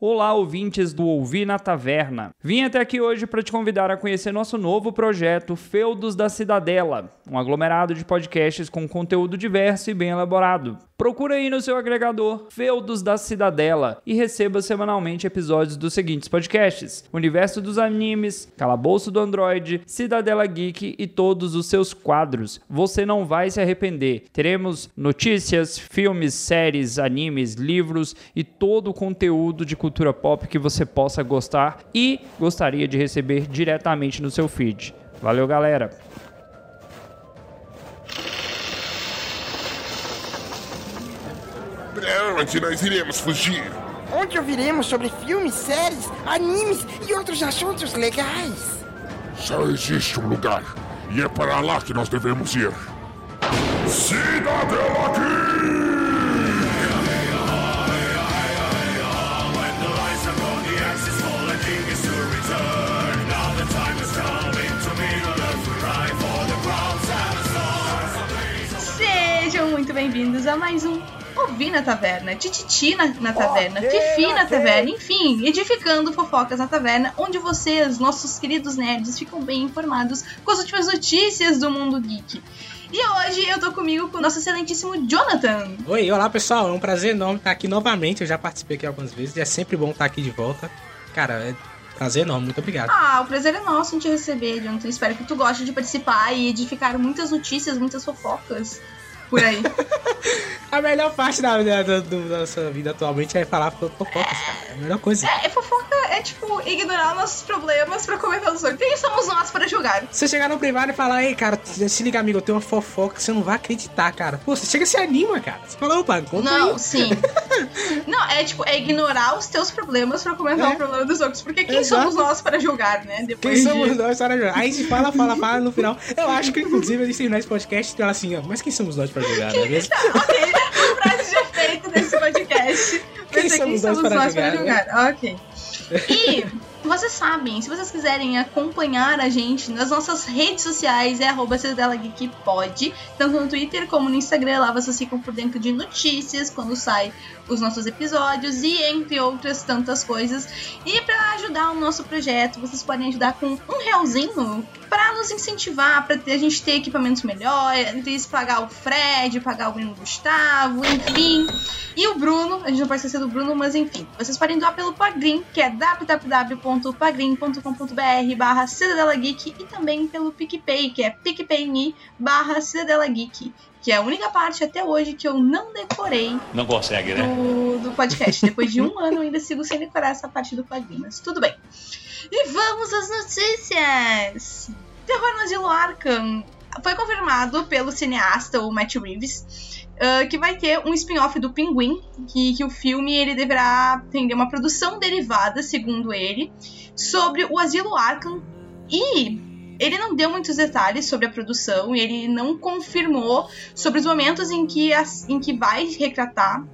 Olá, ouvintes do Ouvir na Taverna. Vim até aqui hoje para te convidar a conhecer nosso novo projeto Feudos da Cidadela, um aglomerado de podcasts com conteúdo diverso e bem elaborado. Procura aí no seu agregador Feudos da Cidadela e receba semanalmente episódios dos seguintes podcasts: Universo dos Animes, Calabouço do Android, Cidadela Geek e todos os seus quadros. Você não vai se arrepender. Teremos notícias, filmes, séries, animes, livros e todo o conteúdo de cultura pop que você possa gostar e gostaria de receber diretamente no seu feed. Valeu, galera! Pra onde nós iremos fugir? Onde ouviremos sobre filmes, séries, animes e outros assuntos legais. Só existe um lugar, e é para lá que nós devemos ir. Cidadela Geek! Sejam muito bem-vindos a mais um Ouvir na Taverna, Tititi na, na Taverna, Fifi na Taverna, enfim, edificando fofocas na taverna, onde vocês, nossos queridos nerds, ficam bem informados com as últimas notícias do mundo geek. E hoje eu tô comigo com o nosso excelentíssimo Jonathan. Oi, olá pessoal, é um prazer enorme estar aqui novamente. Eu já participei aqui algumas vezes e é sempre bom estar aqui de volta. Cara, é prazer enorme, muito obrigado. Ah, o prazer é nosso em te receber, Jonathan. Espero que tu goste de participar e edificar muitas notícias, muitas fofocas por aí. A melhor parte da, da, da- da nossa vida atualmente é falar fofocas, cara. É a melhor coisa. É, é fofoca, é tipo ignorar nossos problemas pra comentar os outros. Quem somos nós para julgar? Você chegar no privado e falar, ei, cara, se liga, amigo, eu tenho uma fofoca que você não vai acreditar, cara. Pô, você chega e se anima, cara. Você fala, opa, conta Não, aí. sim. Não, é tipo, é ignorar os teus problemas pra comentar É. o problema dos outros. Porque quem Exato. somos nós para julgar, né? Quem Depois somos de... nós para jogar? Aí a gente fala, fala, fala no final. Eu acho que, inclusive, eles terminar esse podcast e falar assim, ó, mas quem somos nós para jogar, não é mesmo? ok, a frase de efeito desse podcast. Quem ser somos nós para jogar, né? julgar. Ok. E vocês sabem, se vocês quiserem acompanhar a gente nas nossas redes sociais, é arroba Cidadela Geek Pod, tanto no Twitter como no Instagram, lá vocês ficam por dentro de notícias quando sai os nossos episódios e entre outras tantas coisas. E para ajudar o nosso projeto, vocês podem ajudar com um realzinho para nos incentivar, para a gente ter equipamentos melhores, pagar o Fred, pagar o Bruno Gustavo, enfim. E o Bruno, a gente não pode esquecer do Bruno, mas enfim, vocês podem doar pelo Pagrim, que é www.pagrim.com.br barra Cidadela Geek e também pelo PicPay, que é picpay.me barra Cidadela Geek, que é a única parte até hoje que eu não decorei Não consegue, né? do, do podcast. Depois de um ano eu ainda sigo sem decorar essa parte do Pagrim, mas tudo bem. E vamos às notícias! Terror no Asilo Arkham foi confirmado pelo cineasta, o Matt Reeves, ah, que vai ter um spin-off do Pinguim, que, que o filme ele deverá atender uma produção derivada, segundo ele, sobre o Asilo Arkham. E ele não deu muitos detalhes sobre a produção e ele não confirmou sobre os momentos em que, as- em que vai retratar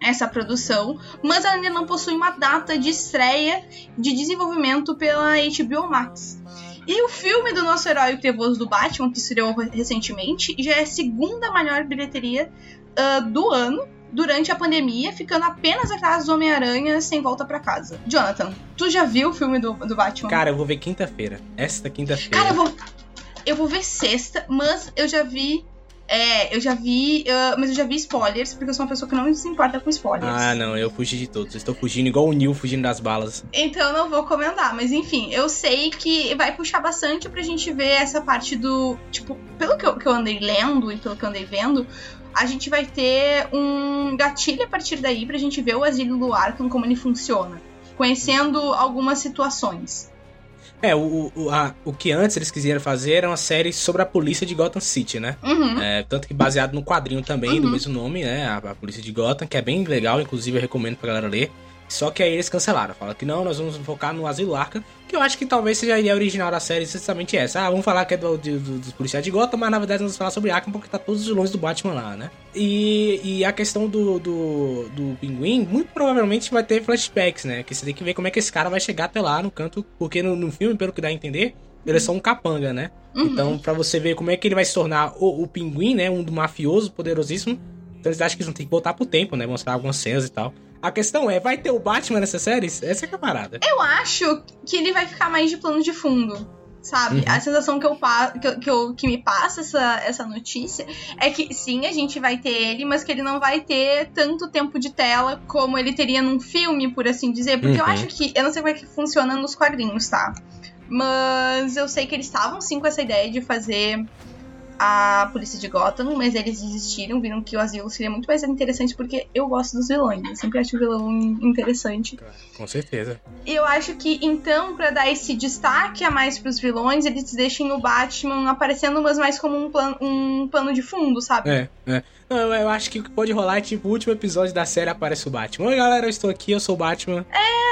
essa produção, mas ainda não possui uma data de estreia de desenvolvimento pela HBO Max. E o filme do nosso herói trevoso do Batman, que estreou recentemente, já é a segunda maior bilheteria ah, do ano durante a pandemia, ficando apenas atrás do Homem-Aranha sem volta pra casa. Jonathan, tu já viu o filme do, do Batman? Cara, eu vou ver quinta-feira. Esta quinta-feira. Cara, eu vou. Eu vou ver sexta, mas eu já vi. É, eu já vi. ah, mas eu já vi spoilers, porque eu sou uma pessoa que não se importa com spoilers. Ah, não, eu fugi de todos. Eu estou fugindo igual o Neil fugindo das balas. Então eu não vou comentar, mas enfim, eu sei que vai puxar bastante pra gente ver essa parte do. Tipo, pelo que eu, que eu andei lendo e pelo que eu andei vendo, a gente vai ter um gatilho a partir daí pra gente ver o asilo do Arkham, como ele funciona. Conhecendo algumas situações. É, o, o, a- o que antes eles quiseram fazer era uma série sobre a polícia de Gotham City, né? Uhum. É, tanto que baseado no quadrinho também, do Uhum. mesmo nome, né? A, a Polícia de Gotham, que é bem legal, inclusive eu recomendo pra galera ler. Só que aí eles cancelaram. Falaram que não, nós vamos focar no Asilo Arkham, que eu acho que talvez seja a ideia original da série, justamente essa. Ah, vamos falar que é do, de- do- dos policiais de Gotham, mas na verdade nós vamos falar sobre Arkham porque tá todos os vilões do Batman lá, né? E, e a questão do, do, do Pinguim, muito provavelmente vai ter flashbacks, né? Que você tem que ver como é que esse cara vai chegar até lá no canto, porque no, no filme, pelo que dá a entender, ele é só um capanga, né? Uhum. Então, pra você ver como é que ele vai se tornar o, o pinguim, né? Um do mafioso poderosíssimo. Então eles acham que eles vão ter que voltar pro tempo, né? Mostrar algumas cenas e tal. A questão é, vai ter o Batman nessa série? Essa é é a parada. Eu acho que ele vai ficar mais de plano de fundo. Sabe? Uhum. A sensação que, eu, que, eu- que, eu- que me passa essa, essa notícia é que sim, a gente vai ter ele, mas que ele não vai ter tanto tempo de tela como ele teria num filme, por assim dizer. Porque eu Uhum. acho que. Eu não sei como é que funciona nos quadrinhos, tá? Mas eu sei que eles estavam sim com essa ideia de fazer a polícia de Gotham, mas eles desistiram, viram que o asilo seria muito mais interessante porque eu gosto dos vilões. Eu sempre acho o vilão interessante. Com certeza. E eu acho que, então, pra dar esse destaque a mais pros vilões, eles deixem o Batman aparecendo, mas mais como um, plan um pano de fundo, sabe? É, é. Não, eu, eu acho que o que pode rolar é tipo o último episódio da série aparece o Batman. Oi galera, eu estou aqui, eu sou o Batman.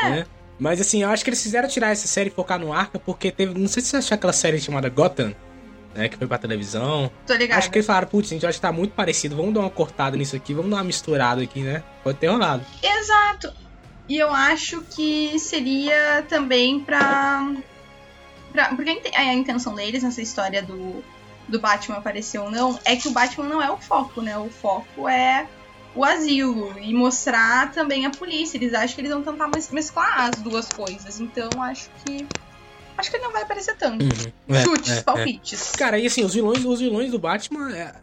É. Mas assim, eu acho que eles fizeram tirar essa série e focar no Arca, porque teve. Não sei se você achou aquela série chamada Gotham, né? Que foi pra televisão. Tô ligado. Acho que eles falaram, putz, gente, acho que tá muito parecido. Vamos dar uma cortada nisso aqui, vamos dar uma misturada aqui, né? Pode ter rolado. Exato. E eu acho que seria também pra. pra porque a inte- a intenção deles nessa história do, do Batman aparecer ou não é que o Batman não é o foco, né? O foco é o asilo e mostrar também a polícia. Eles acham que eles vão tentar mes- mesclar as duas coisas. Então acho que. Acho que ele não vai aparecer tanto. É, Chutes, é, é. palpites. Cara, e assim, os vilões, os vilões do Batman é,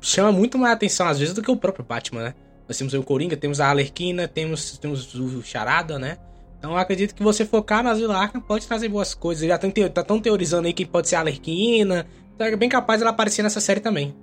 chama muito mais atenção às vezes do que o próprio Batman, né? Nós temos o Coringa, temos a Alerquina, temos, temos o Charada, né? Então eu acredito que você focar no Asilo Arkham pode trazer boas coisas. Já estão tá tão teorizando aí que pode ser a Alerquina. Então é bem capaz ela aparecer nessa série também.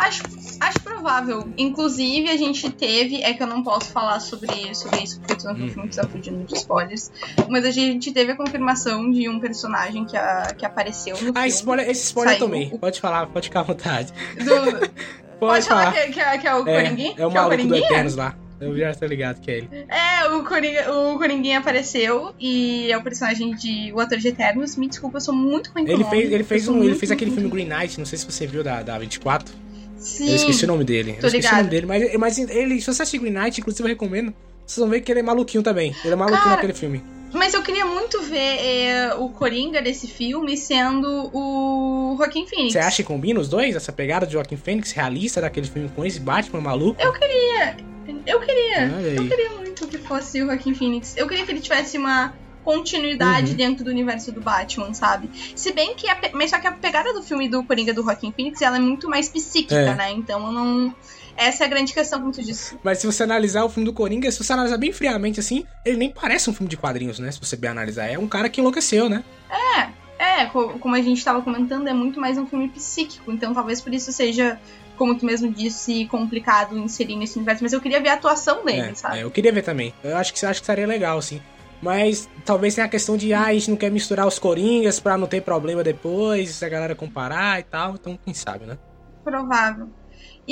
Acho, acho provável. Inclusive, a gente teve. É que eu não posso falar sobre, sobre isso, porque senão Hum. o filme está fugindo de spoilers. Mas a gente teve a confirmação de um personagem que, a- que apareceu no Ah, filme. esse spoiler, esse spoiler eu Saiu tomei. o- Pode falar, pode ficar à vontade. Do- pode falar que, que é- que é o Coringuinha? É, é o que é o maluco do? Eternos lá. Eu já tô ligado que é ele. É, o, Coringa, o Coringuinha apareceu e é o personagem de. O ator de Eternos. Me desculpa, eu sou muito ruim Ele fez, ele fez, Eu um, ele muito, fez muito, aquele filme Green Knight, não sei se você viu da, da 24. Sim. Eu esqueci o nome dele. tô eu esqueci ligado. o nome dele, mas, mas ele, se você assistir Green Knight, inclusive eu recomendo, vocês vão ver que ele é maluquinho também. Ele é maluquinho Cara, naquele filme. Mas eu queria muito ver é, o Coringa desse filme sendo o Joaquim Phoenix. Você acha que combina os dois? Essa pegada de Joaquim Fênix realista daquele filme com esse Batman maluco? Eu queria. Eu queria. Eu queria muito que fosse o Joaquim Phoenix. Eu queria que ele tivesse uma continuidade Uhum. dentro do universo do Batman, sabe? Se bem que a, mas só que a pegada do filme do Coringa do Joaquim Phoenix, ela é muito mais psíquica, É. né? Então eu não essa é a grande questão como tu disse. Mas se você analisar o filme do Coringa, se você analisar bem friamente assim, ele nem parece um filme de quadrinhos, né? Se você bem analisar. É um cara que enlouqueceu, né? É, co- como a gente tava comentando, é muito mais um filme psíquico, então talvez por isso seja como tu mesmo disse, complicado inserir nesse universo, mas eu queria ver a atuação dele, É, sabe? é, eu queria ver também. Eu acho que acho que seria legal, assim. Mas talvez tenha a questão de, ah, a gente não quer misturar os Coringas pra não ter problema depois, a galera comparar e tal. Então, quem sabe, né? Provável.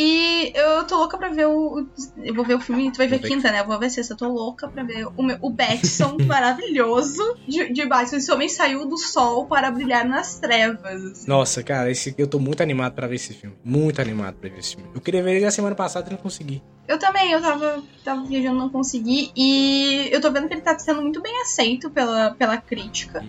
E eu tô louca pra ver o. Eu vou ver o filme, tu vai ver quinta, né? Eu vou ver sexta. Eu tô louca pra ver o, meu, o Batson maravilhoso de, de Batson. Esse homem saiu do sol para brilhar nas trevas. Nossa, cara, esse, eu tô muito animado pra ver esse filme. Muito animado pra ver esse filme. Eu queria ver ele a semana passada e não consegui. Eu também, eu tava, tava viajando, não consegui. E eu tô vendo que ele tá sendo muito bem aceito pela, pela crítica.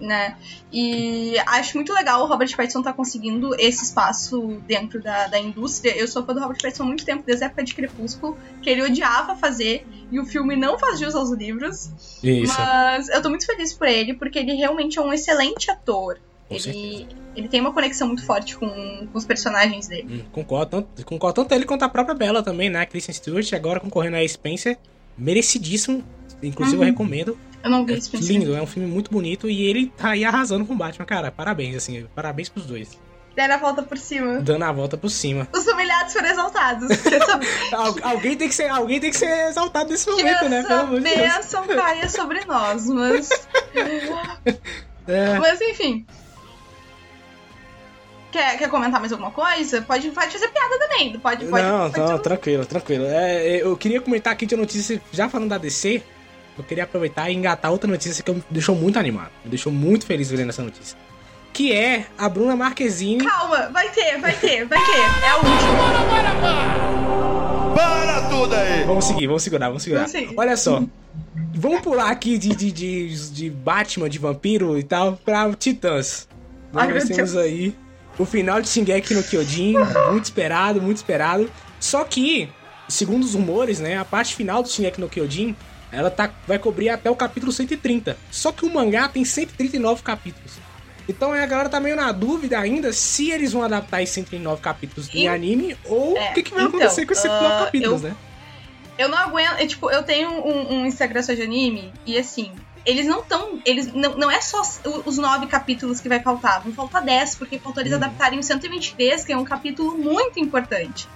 Né? E acho muito legal o Robert Pattinson tá conseguindo esse espaço dentro da, da indústria. Eu sou fã do Robert Pattinson há muito tempo, desde a época de Crepúsculo, que ele odiava fazer, e o filme não faz jus aos livros. Isso, Mas eu tô muito feliz por ele, porque ele realmente é um excelente ator. com certeza. Ele, ele tem uma conexão muito forte com, com os personagens dele. Hum, concordo, tanto, concordo tanto ele quanto a própria Bella também, né? A Kristen Stewart, agora concorrendo a Spencer. Merecidíssimo. Inclusive, Uhum. eu recomendo. Eu não vi É lindo, é um filme muito bonito e ele tá aí arrasando com o Batman, cara. Parabéns, assim, parabéns pros dois. Deram a volta por cima. Dando a volta por cima. Os humilhados foram exaltados. Al- alguém, tem que ser, alguém tem que ser exaltado nesse que momento, né? Pelo amor de Deus. bênção caia sobre nós. Mas, É. mas enfim. Quer, quer comentar mais alguma coisa? Pode, pode fazer piada também. Pode, pode, não, pode não, tranquilo, tranquilo. É, eu queria comentar aqui de notícia, já falando da DC, eu queria aproveitar e engatar outra notícia que me deixou muito animado. Me deixou muito feliz vendo essa notícia. Que é a Bruna Marquezine. Calma, vai ter, vai ter, vai ter. É a última. Para tudo aí! Vamos seguir, vamos segurar, vamos segurar. Vamos seguir. Olha só. Vamos pular aqui de, de, de, de Batman, de vampiro e tal, pra Titãs. Ai, Nós temos aí o final de Shingeki no Kyojin, muito esperado, muito esperado. Só que segundo os rumores, né, a parte final do Shingeki no Kyojin, ela tá, vai cobrir até o capítulo 130. Só que o mangá tem 139 capítulos. Então a galera tá meio na dúvida ainda se eles vão adaptar esses 139 capítulos em E- anime ou É, o que, que vai então, acontecer com esses 139 ah, capítulos, eu- né? Eu não aguento. é, tipo, eu tenho um, um Instagram só de anime e assim. Eles não tão. Eles não, não é só os nove capítulos que vai faltar. Vão faltar 10, porque faltou eles Uhum. adaptarem o 123, que é um capítulo muito importante.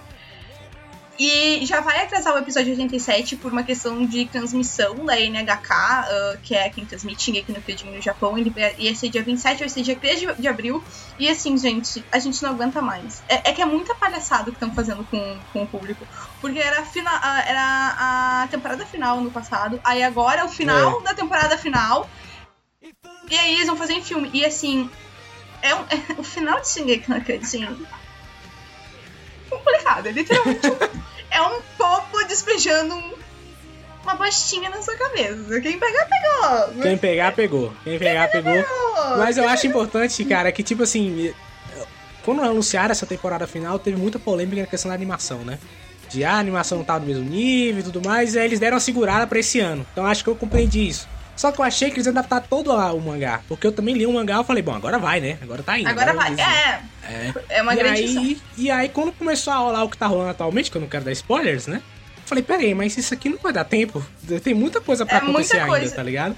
E já vai atrasar o episódio 87 por uma questão de transmissão da NHK, ah, que é quem transmite aqui no Kyojin no Japão. Ele ia ser dia 27, vai ser dia 3 de, de abril. E assim, gente, a gente não aguenta mais. É, é que é muita palhaçada que estão fazendo com, com o público. Porque era a, fina- era a temporada final no passado, aí agora é o final da temporada final. E aí eles vão fazer em filme. E assim, é, um- é o final de Shingeki no Kyojin. Complicado, é literalmente um, é um povo despejando um- uma bostinha na sua cabeça. Quem pegar, pegou. Quem pegar, pegou. Quem pegar, pegou. Mas eu acho importante, cara, que tipo assim. Quando anunciaram essa temporada final, teve muita polêmica na questão da animação, né? De ah, a animação não tá no mesmo nível e tudo mais, e aí eles deram uma segurada pra esse ano. Então acho que eu compreendi isso. Só que eu achei que eles iam adaptar todo o mangá. Porque eu também li o mangá e falei, bom, agora vai, né? Agora tá indo. Agora vai. eles- É, É. é uma e grande aí, e aí, quando começou a rolar o que tá rolando atualmente, que eu não quero dar spoilers, né? Falei, peraí, mas isso aqui não vai dar tempo. Tem muita coisa pra É acontecer ainda, coisa. tá ligado?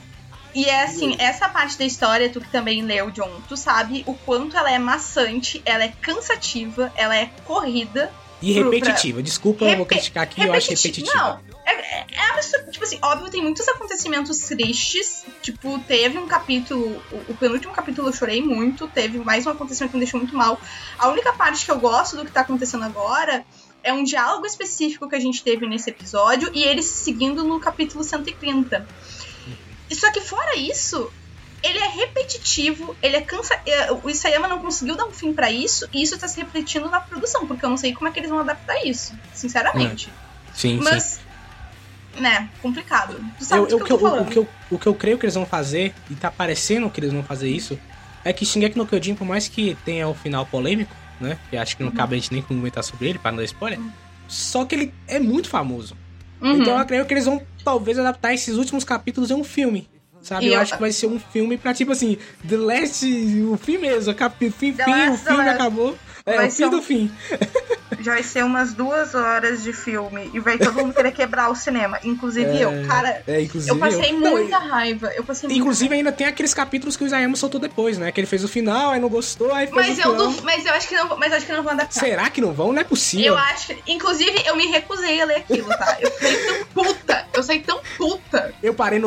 E é assim, essa parte da história, tu que também leu, John, tu sabe o quanto ela é maçante, ela é cansativa, ela é corrida. E Pro- repetitiva. Desculpa, eu vou criticar aqui, eu acho repeti- repetitiva. Não, é, é, é absurdo. Tipo assim, óbvio, tem muitos acontecimentos tristes. Tipo, teve um capítulo, o, o penúltimo capítulo eu chorei muito, teve mais um acontecimento que me deixou muito mal. A única parte que eu gosto do que tá acontecendo agora é um diálogo específico que a gente teve nesse episódio e eles seguindo no capítulo 130. E Só que fora isso, ele é repetitivo, ele é cansa... é, O Isayama não conseguiu dar um fim pra isso, e isso tá se repetindo na produção, porque eu não sei como é que eles vão adaptar isso, sinceramente. Sim, sim. Né, complicado. Eu, eu, que eu o, que eu, o que eu creio que eles vão fazer, e tá parecendo que eles vão fazer isso, é que Shingeki no Kyojin, por mais que tenha um final polêmico, né? Que acho que não cabe a gente nem comentar sobre ele, pra não dar spoiler. Só que ele é muito famoso. Uhum. Então eu creio que eles vão talvez adaptar esses últimos capítulos em um filme. Sabe? Eu, eu- acho que vai ser um filme pra, tipo assim, The Last. O fim mesmo, cap, fim, fim, o Last. acabou. É, Vai o fim um- do fim. Já vai ser umas duas horas de filme, e vai todo mundo querer quebrar o cinema, inclusive É, eu. Cara, É, inclusive. eu passei Não, muita raiva. Eu passei Inclusive ainda tem aqueles capítulos que o Isayama soltou depois, né? Que ele fez o final, aí não gostou, aí fez Mas o eu, final. duv- mas eu acho que não, mas eu acho que não vão adaptar. Será que não vão? Não é possível. Eu acho que. Inclusive, eu me recusei a ler aquilo, tá? Eu saí tão puta. Eu saí tão puta. Eu parei no.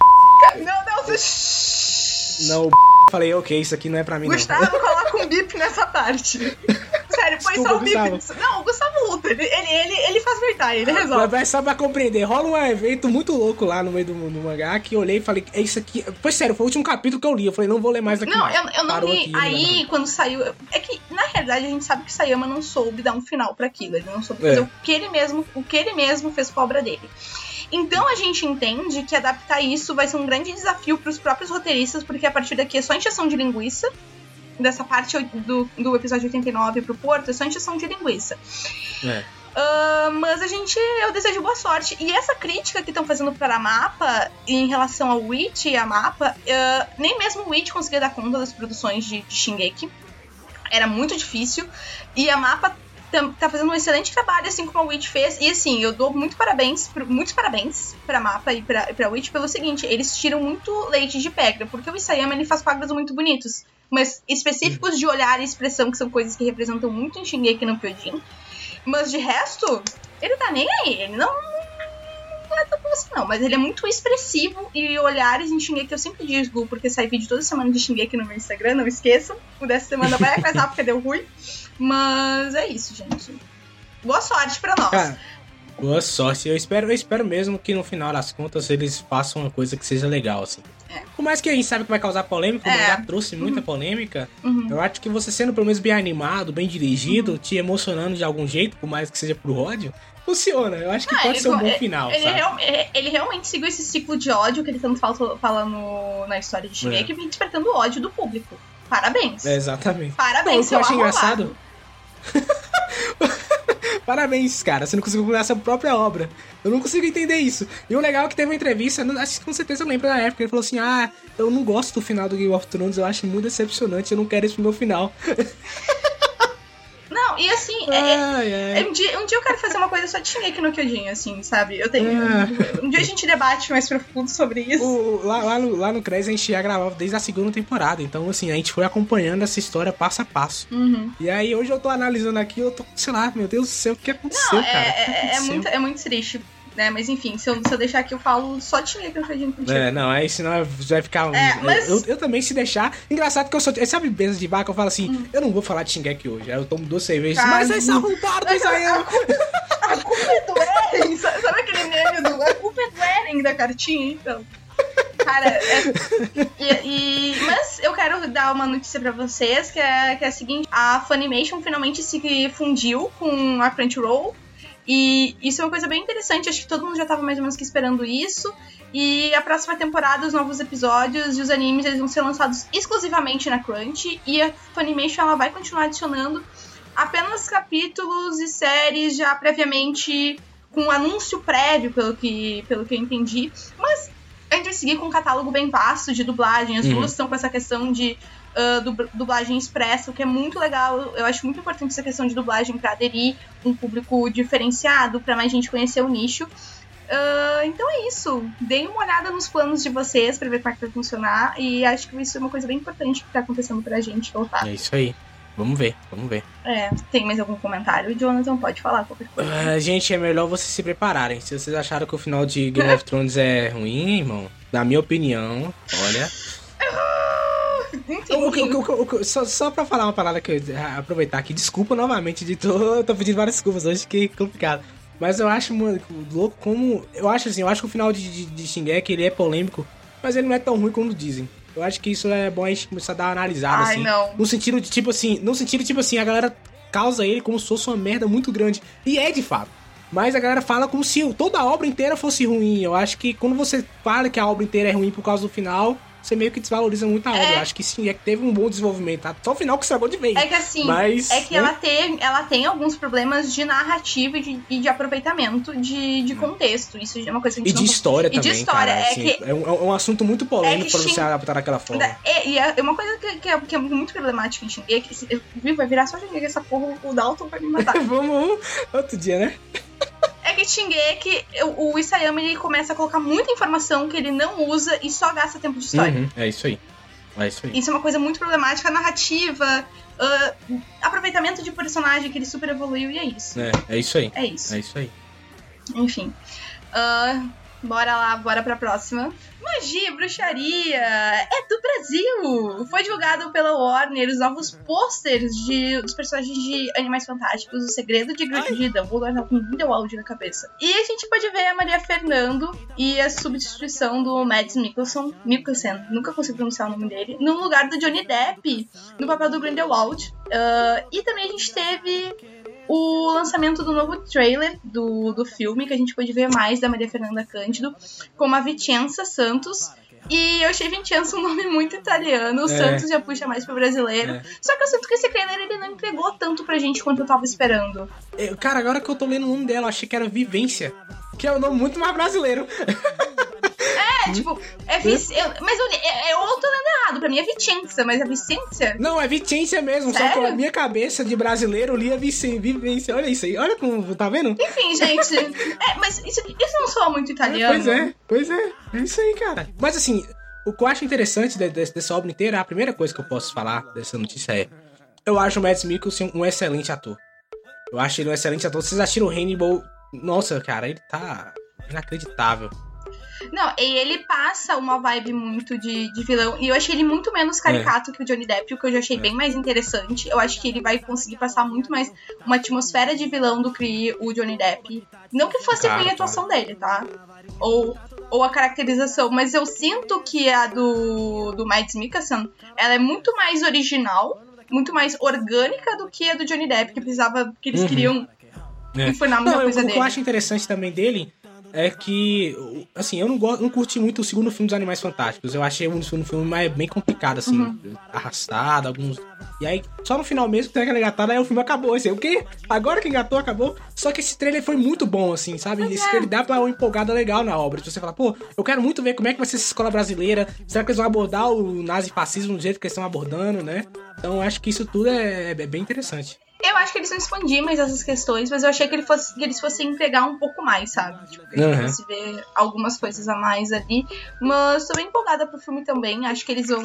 Não, não, você. Não, falei, ok, isso aqui não é pra mim, Gustavo coloca um bip nessa parte. Sério, põe Desculpa, só bip. Gustavo. Não, o Gustavo luta. Ele, ele, ele, faz verdade, ele não. resolve. Mas, só pra compreender, rola um evento muito louco lá no meio do, do mangá que eu olhei e falei, é isso aqui. Foi sério, foi o último capítulo que eu li. Eu falei, não vou ler mais daqui Não, mais. eu, eu não Parou li. aqui, Aí, quando saiu. É que, na realidade, a gente sabe que Sayama não soube dar um final pra aquilo. Ele não soube É. fazer o que ele mesmo, o que ele mesmo fez com a obra dele. Então a gente entende que adaptar isso vai ser um grande desafio pros próprios roteiristas, porque a partir daqui é só encheção de linguiça. Dessa parte do, do episódio 89 pro Porto, é só encheção de linguiça. É. Ah, mas a gente, eu desejo boa sorte. E essa crítica que estão fazendo para a Mapa em relação ao Witch e a Mapa, ah, nem mesmo o Witch conseguia dar conta das produções de, de Shingeki. Era muito difícil. E a Mapa tá fazendo um excelente trabalho, assim como a Witch fez. E assim, eu dou muito parabéns, muitos parabéns pra Mapa e pra, e pra Witch pelo seguinte: eles tiram muito leite de pedra, porque o Isayama ele faz quadros muito bonitos. Mas específicos de olhar e expressão, que são coisas que representam muito em Shingeki no Kyojin. Mas de resto, ele tá nem aí. Ele não. Não é tanto assim, não. Mas ele é muito expressivo e olhares em Shingeki eu sempre digo, porque sai vídeo toda semana de Shingeki no meu Instagram, não esqueçam. O dessa semana vai atrasar porque deu ruim. Mas é isso, gente. Boa sorte pra nós. Cara, boa sorte. Eu espero, eu espero mesmo que no final das contas eles façam uma coisa que seja legal, assim. É. Por mais que a gente sabe que vai causar polêmica, o É. mangá trouxe muita polêmica. Uhum. Eu acho que você sendo pelo menos bem animado, bem dirigido, te emocionando de algum jeito, por mais que seja pro ódio, funciona. Eu acho que Ah, pode ele ser um bom é- final, Ele, real- é- ele realmente seguiu esse ciclo de ódio que ele tanto fala, fala no- na história de Shingeki, vem despertando o ódio do público. Parabéns. É, exatamente. Parabéns, Não, o eu arrombado. engraçado- Parabéns, cara. Você não conseguiu a sua própria obra. Eu não consigo entender isso. E o legal é que teve uma entrevista, acho que com certeza eu lembro da época, ele falou assim: Ah, eu não gosto do final do Game of Thrones, eu acho muito decepcionante, eu não quero esse meu final. Não, e assim, é- é- Ai. Um dia, um dia eu quero fazer uma coisa só de Shingeki no Kyojin, assim, sabe? Eu tenho. É. Um dia a gente debate mais profundo sobre isso. O- lá, lá, no, lá no CRES a gente já gravava desde a segunda temporada, então assim, a gente foi acompanhando essa história passo a passo. Uhum. E aí hoje eu tô analisando aqui, eu tô, sei lá, meu Deus do céu, o que aconteceu, Não, cara? é, que é, é aconteceu? muito, é muito triste, né? Mas enfim, se eu, se eu deixar aqui, eu falo só no Kyojin contigo. É, não, aí senão vai ficar. É, mas- eu, eu também, se deixar. Engraçado que eu sou. Sabe, mesa de bar que eu falo assim: eu não vou falar de Shingeki hoje. Aí eu tomo duas cervejas. Mas esse arrombado do Israel. A culpa é do Eren! Sabe aquele meme do A culpa é do Eren da cartinha? Então. Cara, é- e, e- mas eu quero dar uma notícia pra vocês que é, que é a seguinte: a Funimation finalmente se fundiu com a Crunchyroll. E isso é uma coisa bem interessante, acho que todo mundo já tava mais ou menos que esperando isso. E a próxima temporada, os novos episódios e os animes eles vão ser lançados exclusivamente na Crunch. E a Funimation ela vai continuar adicionando apenas capítulos e séries já previamente com anúncio prévio, pelo que, pelo que eu entendi. Mas a gente vai seguir com um catálogo bem vasto de dublagem. As Uhum. duas estão com essa questão de dub- dublagem expressa, o que é muito legal. Eu acho muito importante essa questão de dublagem para aderir um público diferenciado, para mais gente conhecer o nicho. Ah, então é isso. Deem uma olhada nos planos de vocês para ver como é que vai funcionar. E acho que isso é uma coisa bem importante que tá acontecendo pra gente voltar. É isso aí. Vamos ver, vamos ver. É, tem mais algum comentário? O Jonathan pode falar qualquer coisa. Ah, gente, é melhor vocês se prepararem. Se vocês acharam que o final de Game of Thrones é ruim, irmão, na minha opinião, olha. O o o só, só pra falar uma parada que eu aproveitar aqui, desculpa novamente, editor, eu tô pedindo várias desculpas hoje, que complicado. Mas eu acho, mano, louco como. Eu acho assim, eu acho que o final de, de, de Shingeki ele é polêmico, mas ele não é tão ruim como dizem. Eu acho que isso é bom a gente começar a dar uma analisada, Ai, assim. não. No sentido de, tipo assim, no sentido, tipo assim, a galera causa ele como se fosse uma merda muito grande. E é de fato. Mas a galera fala como se toda a obra inteira fosse ruim. Eu acho que quando você fala que a obra inteira é ruim por causa do final, você meio que desvaloriza muito a obra. É. Acho que sim, é que teve um bom desenvolvimento. Tá? Só o final que estragou de vez. É que assim, Mas, é que né? ela, tem, ela tem alguns problemas de narrativa e de, e de aproveitamento de, de contexto. Isso é uma coisa que a E gente de não história E de também, história, cara. é assim, que- é, um, é um assunto muito polêmico É que pra você Shin- adaptar daquela forma. É, e é uma coisa que, que é, que é muito problemática em Shingeki. se- Viu, vai virar só Shingeki essa porra, o Dalton vai me matar. Vamos outro dia, né? É que Shingeki, o, o Isayama ele começa a colocar muita informação que ele não usa e só gasta tempo de história. Uhum, é isso aí. É isso aí. Isso é uma coisa muito problemática, narrativa, ah, aproveitamento de personagem que ele super evoluiu e é isso. É, é isso aí. É isso. É isso aí. Enfim. Ah, bora lá, bora pra próxima. Magia e bruxaria é do Brasil! Foi divulgado pela Warner os novos posters de, dos personagens de Animais Fantásticos, O Segredo de, de Dumbledore, não, com Grindelwald na cabeça. E a gente pode ver a Maria Fernando e a substituição do Mads Mikkelsen, Mikkelsen, nunca consigo pronunciar o nome dele, no lugar do Johnny Depp, no papel do Grindelwald. Ah, e também a gente teve o lançamento do novo trailer do, do filme, que a gente pôde ver mais da Maria Fernanda Cândido, com a Vicenza Santos. E eu achei Vicenza um nome muito italiano, o É. Santos já puxa mais pro brasileiro. É. Só que eu sinto que esse trailer ele não entregou tanto pra gente quanto eu tava esperando. Eu- cara, agora que eu tô lendo o nome dela, achei que era Vivência. Que é um nome muito mais brasileiro. É, tipo, é Vic... eu- Mas eu, é, é, eu tô lendo errado, pra mim é Vicenza, mas é Vicência? Não, é Vicência mesmo. Só Sério? que a minha cabeça de brasileiro lia Vivência. Olha isso aí. Olha como, tá vendo? Enfim, gente. é, mas isso, isso não soa muito italiano. Pois é, pois é. É isso aí, cara. Mas assim, o que eu acho interessante de- de- dessa obra inteira, a primeira coisa que eu posso falar dessa notícia é: eu acho o Mads Mikkelsen um excelente ator. Eu acho ele um excelente ator. Vocês assistiram o Hannibal? Nossa, cara, ele tá inacreditável. Não, e ele passa uma vibe muito de, de vilão. E eu achei ele muito menos caricato É. que o Johnny Depp, o que eu já achei bem mais interessante. Eu acho que ele vai conseguir passar muito mais uma atmosfera de vilão do que o Johnny Depp. Não que fosse Claro, ruim a atuação dele, tá? Ou, ou a caracterização, mas eu sinto que a do, do Mads Mikkelsen, ela é muito mais original, muito mais orgânica do que a do Johnny Depp, que precisava, que eles Uhum. queriam É. Não, eu- o que dele. eu acho interessante também dele é que, assim, eu não, gosto, não curti muito o segundo filme dos Animais Fantásticos. Eu achei o segundo filme mais, bem complicado, assim, Uhum. arrastado, alguns. E aí, só no final mesmo, tem aquela engatada, aí o filme acabou. Assim, o quê? Agora que engatou, acabou. Só que esse trailer foi muito bom, assim, sabe? Esse é. trailer dá pra uma empolgada legal na obra. Se você falar, pô, eu quero muito ver como é que vai ser essa escola brasileira. Será que eles vão abordar o nazifascismo do jeito que eles estão abordando, né? Então, eu acho que isso tudo é, é bem interessante. Eu acho que eles vão expandir mais essas questões, mas eu achei que, ele fosse, que eles fossem entregar um pouco mais, sabe? Tipo, que a gente Uhum. fosse ver algumas coisas a mais ali. Mas tô bem empolgada pro filme também. Acho que eles vão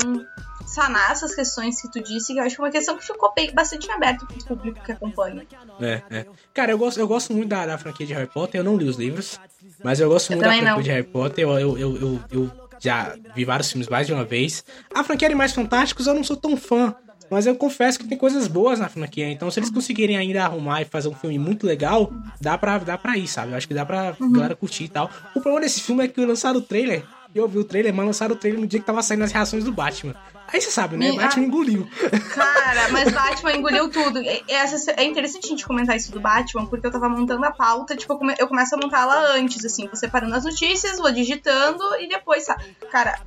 sanar essas questões que tu disse, que eu acho que é uma questão que ficou bem, bastante aberta pro público que acompanha. É, é. Cara, eu gosto, eu gosto muito da, da franquia de Harry Potter. Eu não li os livros, mas eu gosto Eu muito da franquia não. de Harry Potter. Eu, eu, eu, eu, eu já vi vários filmes mais de uma vez. A franquia Animais Fantásticos eu não sou tão fã. Mas eu confesso que tem coisas boas na franquia. Então, se eles conseguirem ainda arrumar e fazer um filme muito legal, dá pra, dá pra ir, sabe? Eu acho que dá pra Uhum. galera curtir e tal. O problema desse filme é que lançaram o trailer. E eu vi o trailer, mas lançaram o trailer no dia que tava saindo as reações do Batman. Aí você sabe, né? Me- Batman ah. engoliu. Cara, mas Batman engoliu tudo. E essa- é interessante a gente comentar isso do Batman, porque eu tava montando a pauta, tipo, eu come- eu começo a montar ela antes, assim, vou separando as notícias, vou digitando e depois, sabe? Cara,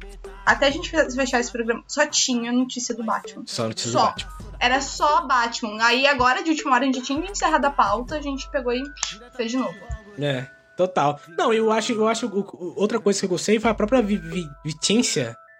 até a gente fe- fechar esse programa, só tinha notícia do Batman. Só notícia do Só. Batman. Era só Batman. Aí agora, de última hora, a gente tinha encerrado a pauta, a gente pegou e fez de novo. É, total. Não, eu acho, eu acho outra coisa que eu gostei foi a própria vi, vi,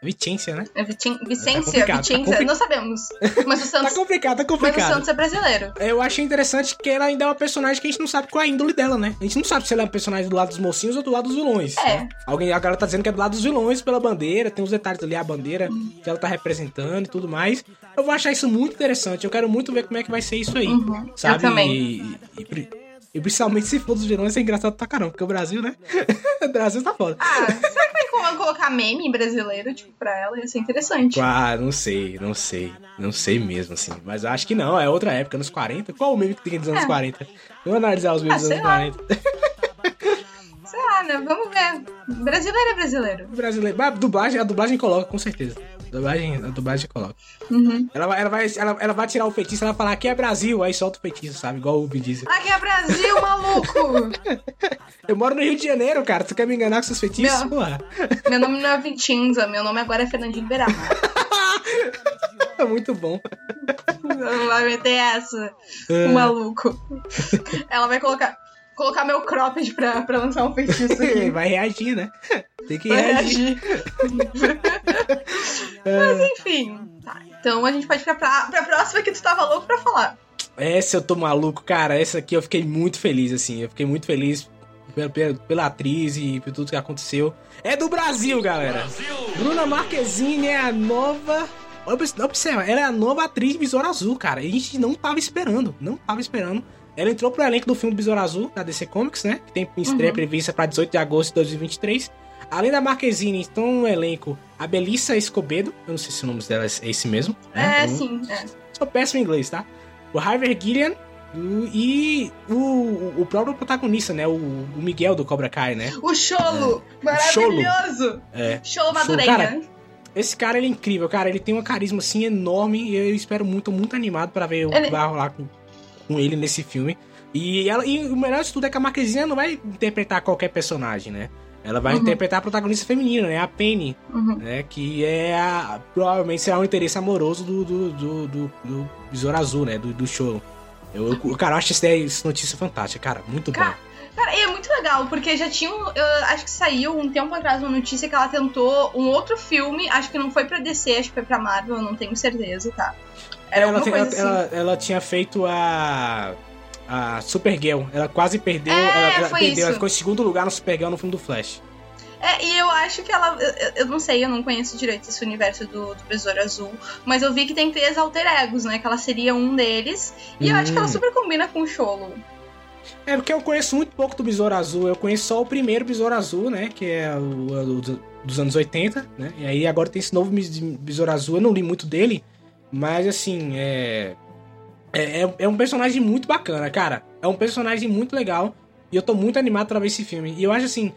Vicência. Vicência, né? É Tá Vicência, complicado, tá Vicência, compli- não sabemos. Mas o Tá Santos, complicado, tá mas o complicado. Santos é brasileiro. Eu achei interessante que ela ainda é uma personagem que a gente não sabe qual é a índole dela, né? A gente não sabe se ela é um personagem do lado dos mocinhos ou do lado dos vilões. É. né? Alguém, a galera tá dizendo que é do lado dos vilões pela bandeira, tem uns detalhes ali, a bandeira que ela tá representando e tudo mais. Eu vou achar isso muito interessante. Eu quero muito ver como é que vai ser isso aí. Uhum, eu sabe? também. E, e- e- e principalmente se for dos vilões, é engraçado pra caramba, porque o Brasil, né? o Brasil tá foda. Ah, será que colocar meme em brasileiro, tipo, pra ela? Ia ser interessante. Ah, não sei, não sei. Não sei mesmo, assim. Mas acho que não, é outra época, anos 40. Qual o meme que tem dos anos É. 40? Vamos analisar os memes Ah, dos anos lá. 40. Sei lá, né? Vamos ver. Brasileiro é brasileiro. Brasileiro. A dublagem, a dublagem coloca, com certeza. Dublagem, a dublagem coloca. Uhum. Ela, vai- ela, vai, ela, ela vai tirar o feitiço, ela vai falar aqui é Brasil, aí solta o feitiço, sabe? Igual o Diesel. Aqui é Brasil, maluco! Eu moro no Rio de Janeiro, cara. Tu quer me enganar com seus feitiços? Porra. Meu nome não é Vitinza, meu nome agora é Fernandinho Beirama. É muito bom. Não vai meter essa, É. o maluco. Ela vai colocar, colocar meu cropped pra, pra lançar um feitiço aqui. Vai reagir, né? Tem que Vai reagir. reagir. Mas enfim. Tá, então a gente pode ir pra, pra, próxima que tu tava louco pra falar. Essa eu tô maluco, cara. Essa aqui eu fiquei muito feliz, assim. Eu fiquei muito feliz pela, pela, pela atriz e por tudo que aconteceu. É do Brasil, galera. Bruna Marquezine é a nova. Obs- Observa, ela é a nova atriz de Besouro Azul, cara. A gente não tava esperando. Não tava esperando. Ela entrou pro elenco do filme Besouro Azul, da DC Comics, né? Que tem estreia Uhum. prevista pra 18 de agosto de 2023. Além da Marquezine, estão no elenco a Belissa Escobedo. Eu não sei se o nome dela é esse mesmo. né? É, Eu não- sim. É. Sou péssimo em inglês, tá? O Harvey Gillian o- e o, o próprio protagonista, né? O, o Miguel do Cobra Kai, né? O Cholo! Maravilhoso! É. Cholo Madureira. cara. Esse cara, ele é incrível, cara. Ele tem uma carisma, assim, enorme. E eu espero muito, muito animado pra ver o Ele- que vai rolar com, com ele nesse filme. E, ela, e o melhor de tudo é que a Marquezine não vai interpretar qualquer personagem, né? Ela vai Uhum. interpretar a protagonista feminina, né? A Penny, Uhum. né? Que é a, provavelmente será um interesse amoroso do, do, do, do, do Besouro Azul, né? Do, do show. Eu, eu, cara, eu acho essa, notícia fantástica, cara. Muito Cara, bom. Cara, e é muito legal, porque já tinha. eu acho que saiu um tempo atrás uma notícia que ela tentou um outro filme, acho que não foi pra DC, acho que foi pra Marvel, não tenho certeza, tá? Era ela, ela, assim. ela, ela tinha feito a. A Supergirl. Ela quase perdeu. É, ela, ela foi perdeu. isso. Ela ficou em segundo lugar no Supergirl no filme do Flash. É, e eu acho que ela. Eu, eu- não sei, eu não conheço direito esse universo do, do Besouro Azul, mas eu vi que tem três alter egos, né? Que ela seria um deles. E eu acho que ela Hum. super combina com o Cholo. É porque eu conheço muito pouco do Besouro Azul. Eu conheço só o primeiro Besouro Azul, né? Que é o, o do- dos anos 80, né? E aí agora tem esse novo Besouro Azul. Eu não li muito dele, mas assim, é. É, é- é um personagem muito bacana, cara. É um personagem muito legal. E eu tô muito animado pra ver esse filme. E eu acho assim.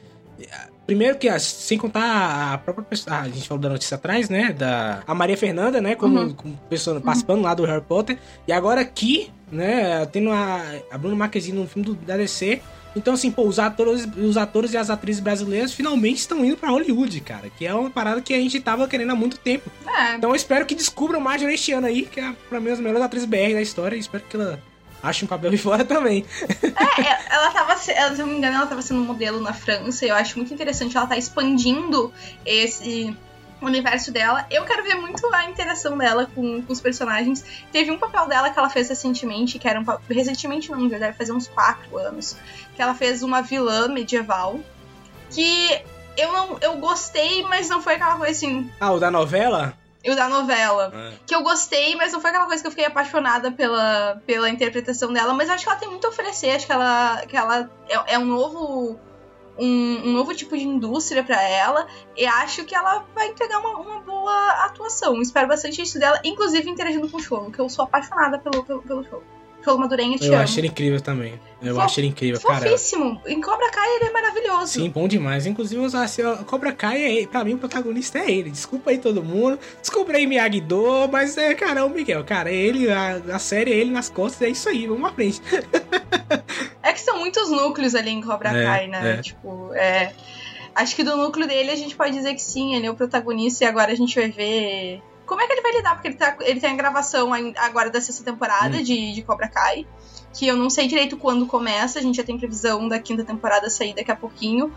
Primeiro que, ah, sem contar a própria pessoa. A gente falou da notícia atrás, né? Da a Maria Fernanda, né? Como, Uhum. como pessoa participando lá do Harry Potter. E agora aqui, né? Tendo a, a Bruna Marquezine no filme do, da DC. Então, assim, pô, os atores, os atores e as atrizes brasileiras finalmente estão indo pra Hollywood, cara. Que é uma parada que a gente tava querendo há muito tempo. É, Então eu espero que descubram Marjorie este ano aí, que é pra mim das melhores atrizes BR da história. E espero que ela ache um papel de fora também. É, ela tava, se eu não me engano, ela tava sendo modelo na França. e Eu acho muito interessante ela tá expandindo esse universo dela. Eu quero ver muito a interação dela com, com os personagens. Teve um papel dela que ela fez recentemente, que era um recentemente não, já deve fazer uns 4 anos, que ela fez uma vilã medieval que eu não eu gostei, mas não foi aquela coisa assim, Ah, o da novela? eu da novela Ah. que eu gostei, mas não foi aquela coisa que eu fiquei apaixonada pela, pela interpretação dela. Mas eu acho que ela tem muito a oferecer, acho que ela, que ela é, é um novo. Um, um novo tipo de indústria pra ela e acho que ela vai entregar uma, uma boa atuação. Espero bastante isso dela, inclusive interagindo com o show, que eu sou apaixonada pelo, pelo, pelo show. Show Madurenha, te Eu amo. achei ele incrível também. Eu Fo- achei ele incrível, cara. Fofíssimo. Em Cobra Kai ele é maravilhoso. Sim, bom demais. Inclusive, assim, Cobra Kai, é ele. pra mim, o protagonista é ele. Desculpa aí todo mundo. Desculpa aí Miyagi-Do, mas é, cara, é o Miguel. Cara, é ele, a, a série é ele nas costas, é isso aí, vamos à frente. É que são muitos núcleos ali em Cobra É, Kai, né? é. Tipo, é. Acho que do núcleo dele a gente pode dizer que sim, ele é o protagonista e agora a gente vai ver. Como é que ele vai lidar? Porque ele, tá, ele tem a gravação agora da sexta temporada Hum. de, de Cobra Kai. Que eu não sei direito quando começa, a gente já tem previsão da quinta temporada sair daqui a pouquinho.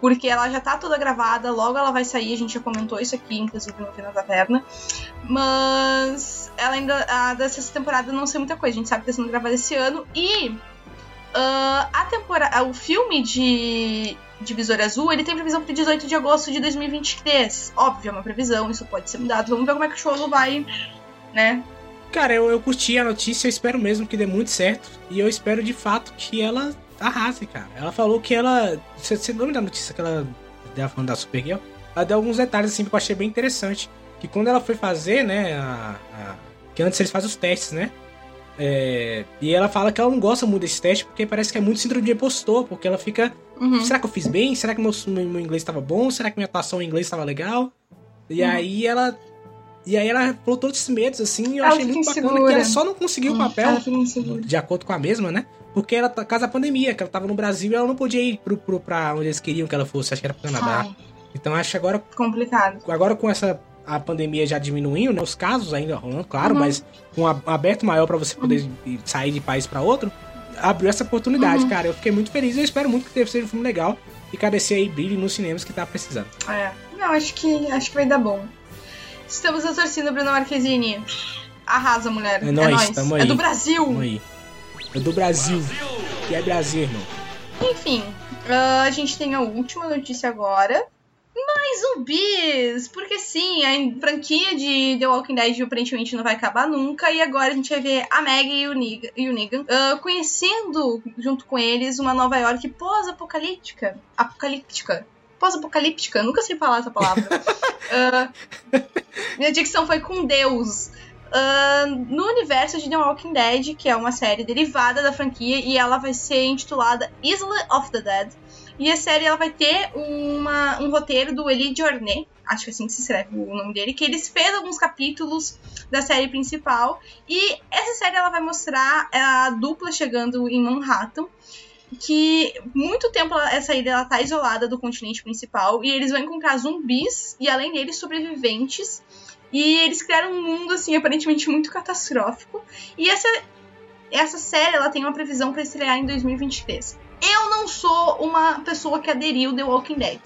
Porque ela já tá toda gravada, logo ela vai sair, a gente já comentou isso aqui, inclusive no Fim da Taverna. Mas ela ainda. A da sexta temporada não sei muita coisa, a gente sabe que tá sendo gravada esse ano. E ah, a temporada, o filme de, Besouro Azul, ele tem previsão para 18 de agosto de 2023. Óbvio, é uma previsão, isso pode ser mudado. Vamos ver como é que o show vai, né? Cara, eu, eu curti a notícia, eu espero mesmo que dê muito certo. E eu espero de fato que ela arrase, cara. Ela falou que ela. Você, você lembra da notícia que ela deu falando da Supergirl? Ela deu alguns detalhes assim que eu achei bem interessante. Que quando ela foi fazer, né? A, a- que antes eles fazem os testes, né? É, e ela fala que ela não gosta muito desse teste porque parece que é muito síndrome de impostor, porque ela fica. Uhum. Será que eu fiz bem? Será que meu, meu, inglês estava bom? Será que minha atuação em inglês estava legal? E Uhum. aí ela. E aí ela falou todos esses medos, assim, e eu Ela achei muito bacana insegura. que ela só não conseguiu o papel, fica insegura. de acordo com a mesma, né? Porque ela tá casa da pandemia, que ela tava no Brasil e ela não podia ir pro, pro, pra onde eles queriam que ela fosse, acho que era pro Canadá. Ai, Então acho que agora, complicado. agora com essa a pandemia já diminuindo, né? Os casos ainda rolando, claro, Uhum. mas com um aberto maior pra você poder ir- sair de país pra outro, abriu essa oportunidade, Uhum. cara. Eu fiquei muito feliz e eu espero muito que seja um filme legal e que a DC aí brilhe nos cinemas que tá precisando. É. Não, acho que, acho que vai dar bom. Estamos na torcida, Bruno Marquezine. Arrasa, mulher. É nóis, nóis. tamo É aí. do Brasil. Aí. É do Brasil. Que é Brasil, irmão. Enfim, ah, a gente tem a última notícia agora. Mais zumbis! Porque sim, a franquia de The Walking Dead aparentemente não vai acabar nunca. E agora a gente vai ver a Maggie e o Negan, e o Negan ah, conhecendo, junto com eles, uma Nova York pós-apocalíptica. Apocalíptica. Pós-apocalíptica, nunca sei falar essa palavra. Ah, minha dicção foi com Deus. No universo de The Walking Dead, que é uma série derivada da franquia, e ela vai ser intitulada Isla of the Dead. E a série ela vai ter uma, um roteiro do Eli Jornet, acho que é assim que se escreve o nome dele, que eles fez alguns capítulos da série principal. E essa série ela vai mostrar a dupla chegando em Manhattan. Que muito tempo essa ilha ela tá isolada do continente principal. E eles vão encontrar zumbis e, além deles, sobreviventes. E eles criaram um mundo, assim, aparentemente muito catastrófico. E essa, essa série, ela tem uma previsão para estrear em 2023. Eu não sou uma pessoa que aderiu The Walking Dead,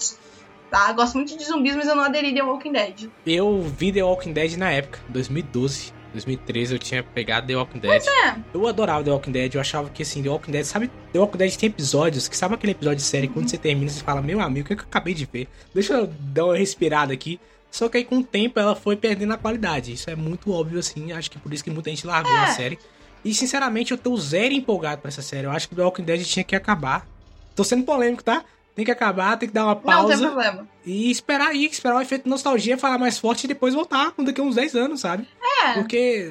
tá? Gosto muito de zumbis, mas eu não aderi The Walking Dead. Eu vi The Walking Dead na época, 2012, 2013, eu tinha pegado The Walking Dead. É, Eu adorava The Walking Dead, eu achava que assim, The Walking Dead, sabe? The Walking Dead tem episódios, que sabe aquele episódio de série, que quando você termina, você fala, meu amigo, o que, é que eu acabei de ver? Deixa eu dar uma respirada aqui. Só que aí com o tempo ela foi perdendo a qualidade. Isso é muito óbvio, assim. Acho que por isso que muita gente largou É. a série. E sinceramente, eu tô zero empolgado pra essa série. Eu acho que The Walking Dead tinha que acabar. Tô sendo polêmico, tá? Tem que acabar, tem que dar uma não tem pausa. problema. E esperar aí, esperar o efeito nostalgia falar mais forte e depois voltar daqui a uns 10 anos, sabe? É, Porque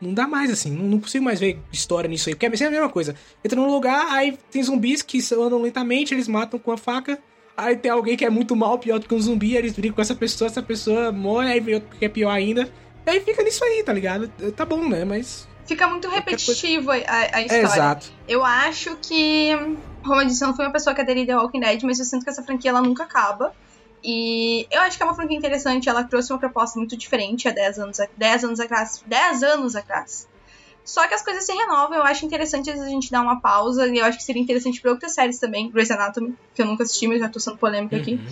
não dá mais, assim, não, não consigo mais ver história nisso aí. Porque é sempre a mesma coisa. Entra num lugar, aí tem zumbis que andam lentamente, eles matam com a faca. Aí tem alguém que é muito mal, pior do que um zumbi, eles brigam com essa pessoa, essa pessoa morre, aí vem outro que é pior ainda. E aí fica nisso aí, tá ligado? Tá bom, né? Mas. fica muito repetitivo a, a É história. exato. Eu acho que como eu disse, eu não fui uma pessoa que aderida ao Walking Dead, mas eu sinto que essa franquia ela nunca acaba. E eu acho que é uma franquia interessante, ela trouxe uma proposta muito diferente há 10 anos, 10 anos atrás. 10 anos atrás. Só que as coisas se renovam, eu acho interessante a gente dar uma pausa, e eu acho que seria interessante para outras séries também, Grey's Anatomy, que eu nunca assisti, mas já tô sendo polêmica aqui. Uhum.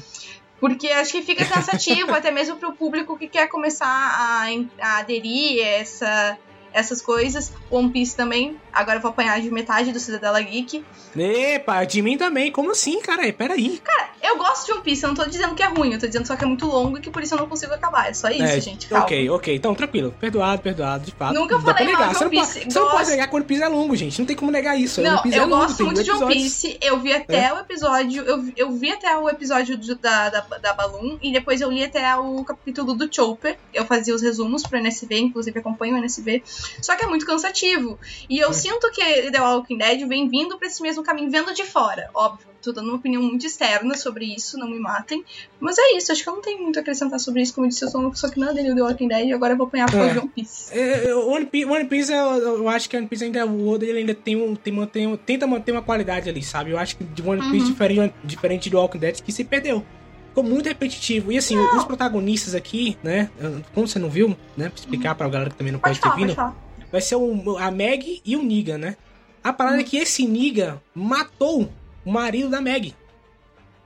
Porque acho que fica cansativo, até mesmo pro público que quer começar a, a aderir a essa, essas coisas. One Piece também, agora eu vou apanhar de metade do Cidadela Geek. Epa, de mim também. Como assim, cara? Peraí. Eu gosto de One Piece, eu não tô dizendo que é ruim, eu tô dizendo só que é muito longo e que por isso eu não consigo acabar. É só isso, É, gente. Calma. Ok, ok. Então, tranquilo. Perdoado, perdoado, de fato. Nunca Não falei mal negar. de Você, One não pode, Piece. você não Gosto. pode negar que One Piece é longo, gente. Não tem como negar isso. Não, One Piece eu é longo, gosto muito de One. Piece. Eu vi até o episódio. Eu, vi- eu vi até o episódio do- da, da, da Balloon e depois eu li até o capítulo do Chopper. Eu fazia os resumos pro NSV, inclusive acompanho o NSV. Só que é muito cansativo. E eu sinto que The Walking Dead vem vindo pra esse mesmo caminho, vendo de fora, óbvio. Tô dando uma opinião muito externa sobre isso, não me matem. Mas é isso, acho que eu não tenho muito a acrescentar sobre isso. Como eu disse, eu sou uma pessoa que não aderiu The Walking Dead e agora eu vou apanhar por É. de One Piece. É, é, One Piece, One Piece eu, eu acho que One Piece ainda, o Oda ele ainda tem um, tem, mantém, tenta manter uma qualidade ali, sabe? Eu acho que de One Piece, Uhum. diferente, diferente do Walking Dead, que se perdeu. Ficou muito repetitivo. E assim, os protagonistas aqui, né? Como você não viu, né? Pra explicar pra galera que também não Pode pode, ter falar, vindo, vai ser o, a Meg e o Niga, né? A parada Hum. é que esse Niga matou o marido da Meg.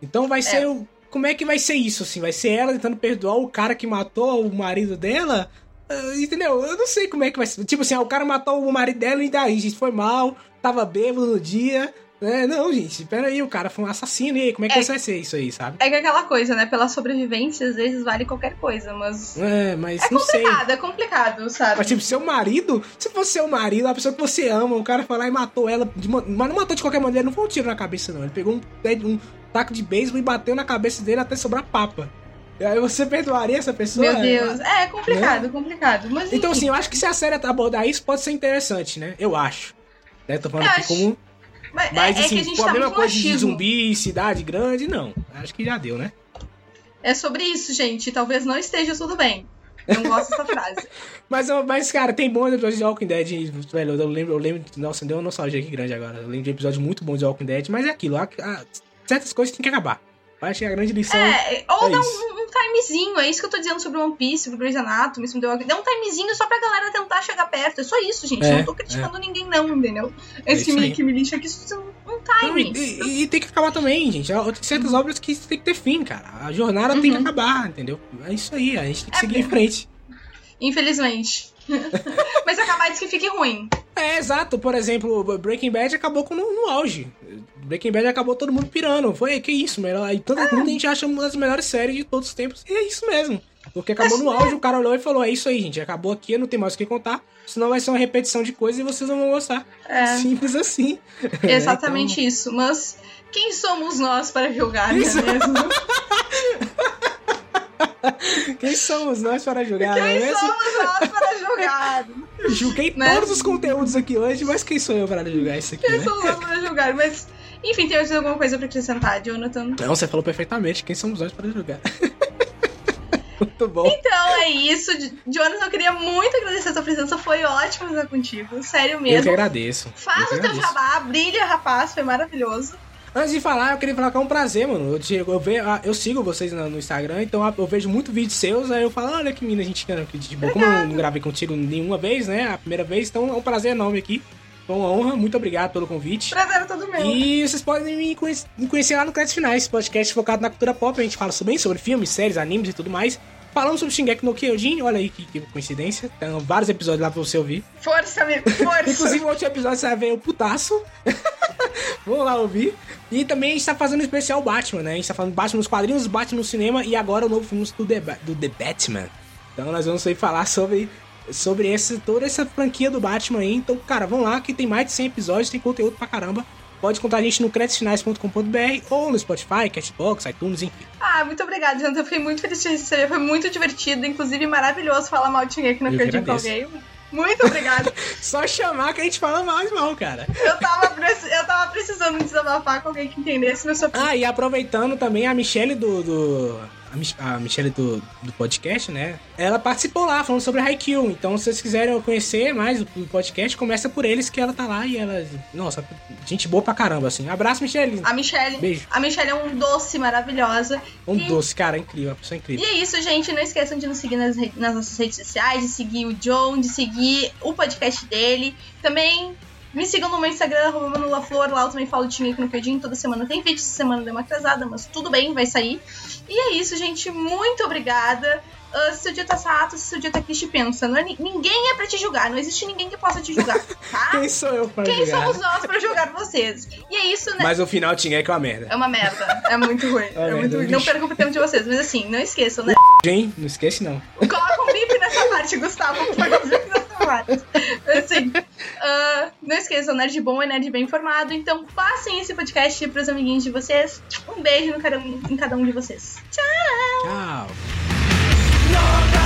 Então vai ser o. Como é que vai ser isso, assim? Vai ser ela tentando perdoar o cara que matou o marido dela? Ah, entendeu? Eu não sei como é que vai ser. Tipo assim, ah, o cara matou o marido dela e daí, gente, foi mal, tava bêbado no dia. Né? não, gente, pera aí, o cara foi um assassino, e aí, como é que É. vai ser isso aí, sabe? É que é aquela coisa, né? Pela sobrevivência, às vezes vale qualquer coisa, mas. É, mas É não sei. complicado, é complicado, sabe? Mas, tipo, seu marido, se fosse seu marido, a pessoa que você ama, o cara foi lá e matou ela, de ma- mas não matou de qualquer maneira, não foi um tiro na cabeça, não. Ele pegou um, um taco de beisebol e bateu na cabeça dele até sobrar papa. Aí você perdoaria essa pessoa? Meu Deus. É, é complicado, complicado. Mas Então, enfim. assim, eu acho que se a série abordar isso, pode ser interessante, né? Eu acho. Né? Tô falando Eu aqui acho- como. Mas, Mas, é, é assim, que a gente tá mesma coisa de machismo. zumbi, cidade grande, não. Acho que já deu, né? É sobre isso, gente. Talvez não esteja tudo bem. Não gosto dessa frase. Mas, mas, cara, tem bons episódios de Walking Dead, velho. Eu lembro, eu lembro. Nossa, deu uma nostalgia aqui grande agora. Eu lembro de episódios muito bons de Walking Dead, mas é aquilo. a- a- certas coisas têm que acabar. Acho que a grande lição. É, ou É dá um timezinho, é isso que eu tô dizendo sobre One Piece, sobre Grey's Anatomy, sobre The Walking Dá um timezinho só pra galera tentar chegar perto. É só isso, gente. É, não tô criticando ninguém, não, entendeu? Esse que, isso me, que me lixa aqui, isso é um Não, e, time. e- e tem que acabar também, gente. Há Tem certas obras que tem que ter fim, cara. A jornada tem que Uhum. acabar, entendeu? É isso aí, a gente tem que É, seguir em frente. Infelizmente. Mas acabar diz que fique ruim. É, exato. Por exemplo, Breaking Bad acabou com, no, no auge. Breaking Bad acabou todo mundo pirando. Foi, que isso, melhor. Todo mundo a gente acha uma das melhores séries de todos os tempos. E é isso mesmo. Porque acabou no auge, o cara olhou e falou: É isso aí, gente. Acabou aqui, não tem mais o que contar. Senão vai ser uma repetição de coisas e vocês não vão gostar. É. Simples assim. Exatamente isso. Mas quem somos nós para julgar, não é mesmo? Quem somos nós para julgar, é Quem mesmo? somos nós para julgar? Julguei Né? todos os conteúdos aqui hoje, mas quem sou eu para julgar isso aqui, Quem né? somos nós para julgar? Mas, enfim, tem mais alguma coisa pra acrescentar, Jonathan? Não, você falou perfeitamente. Quem somos nós para julgar? Muito bom. Então é isso. Jonathan, eu queria muito agradecer a sua presença. Foi ótimo estar contigo. Sério Eu que mesmo. agradeço. Faz Eu o teu jabá, brilha, rapaz, foi maravilhoso. Antes de falar, eu queria falar que é um prazer, mano. Eu, te- eu, ve- ah, eu sigo vocês no, no Instagram, então ah, eu vejo muito vídeo seus, aí eu falo, olha que mina, a gente de boa. Como eu não gravei contigo nenhuma vez, né? A primeira vez, então é um prazer enorme aqui. Foi uma honra, muito obrigado pelo convite. Prazer é todo meu. E vocês podem me conhe- me conhecer lá no Créditos Finais, podcast focado na cultura pop. A gente fala bem sobre filmes, séries, animes e tudo mais. Falamos sobre Shingeki no Kyojin, olha aí que, que coincidência. Tem vários episódios lá pra você ouvir. Força, amigo, força. Inclusive, no último episódio você vai ver o putaço. Vamos lá ouvir. E também a gente tá fazendo um especial Batman, né? A gente tá falando Batman nos quadrinhos, Batman no cinema e agora o novo filme do The, Ba- do The Batman. Então nós vamos aí falar sobre, sobre esse, toda essa franquia do Batman aí. Então, cara, vamos lá que tem mais de 100 episódios, tem conteúdo pra caramba. Pode contar a gente no creditfinais.com.br ou no Spotify, Cashbox, iTunes, enfim. Ah, muito obrigada, Jonathan. Eu fiquei muito feliz de receber. Foi muito divertido, inclusive maravilhoso falar mal de Shingeki no Kyojin com alguém. Muito obrigada. Só chamar que a gente fala mais mal, cara. eu, tava eu tava precisando desabafar com alguém que entendesse meu sofrimento. Ah, e aproveitando também a Michelle do. do- a, Mich a Michelle do, do podcast, né? Ela participou lá falando sobre Haikyuu. Então, se vocês quiserem conhecer mais o, o podcast, começa por eles que ela tá lá e ela. Nossa, gente boa pra caramba, assim. Abraço, Michelle. A Michelle. Beijo. A Michelle é um doce maravilhosa. Um E- doce, cara, incrível, uma pessoa E incrível. é isso, gente. Não esqueçam de nos seguir nas, nas nossas redes sociais, de seguir o John, de seguir o podcast dele. Também me sigam no meu Instagram, manulaflor. Lá eu também falo de Shingeki no Kyojin. Toda semana tem vídeo. Essa semana deu uma atrasada, mas tudo bem, vai sair. E é isso, gente. Muito obrigada. Ah, se seu dia tá chato, se seu dia tá triste, pensa. Não é ni- ninguém é pra te julgar. Não existe ninguém que possa te julgar, tá? Quem sou eu pra Quem jogar? somos nós pra julgar vocês? E é isso, né? Mas o final tinha que é uma merda. É uma merda. É muito ruim. É, merda, muito ruim. Não percam o tempo de vocês. Mas assim, não esqueçam, né? Gente, não esquece não. Coloca um bip nessa parte, Gustavo. Coloca um informados. Assim, uh, não esqueçam, nerd bom é nerd bem informado. Então passem esse podcast pros amiguinhos de vocês. Um beijo no cada um, em cada um de vocês. Tchau! Tchau!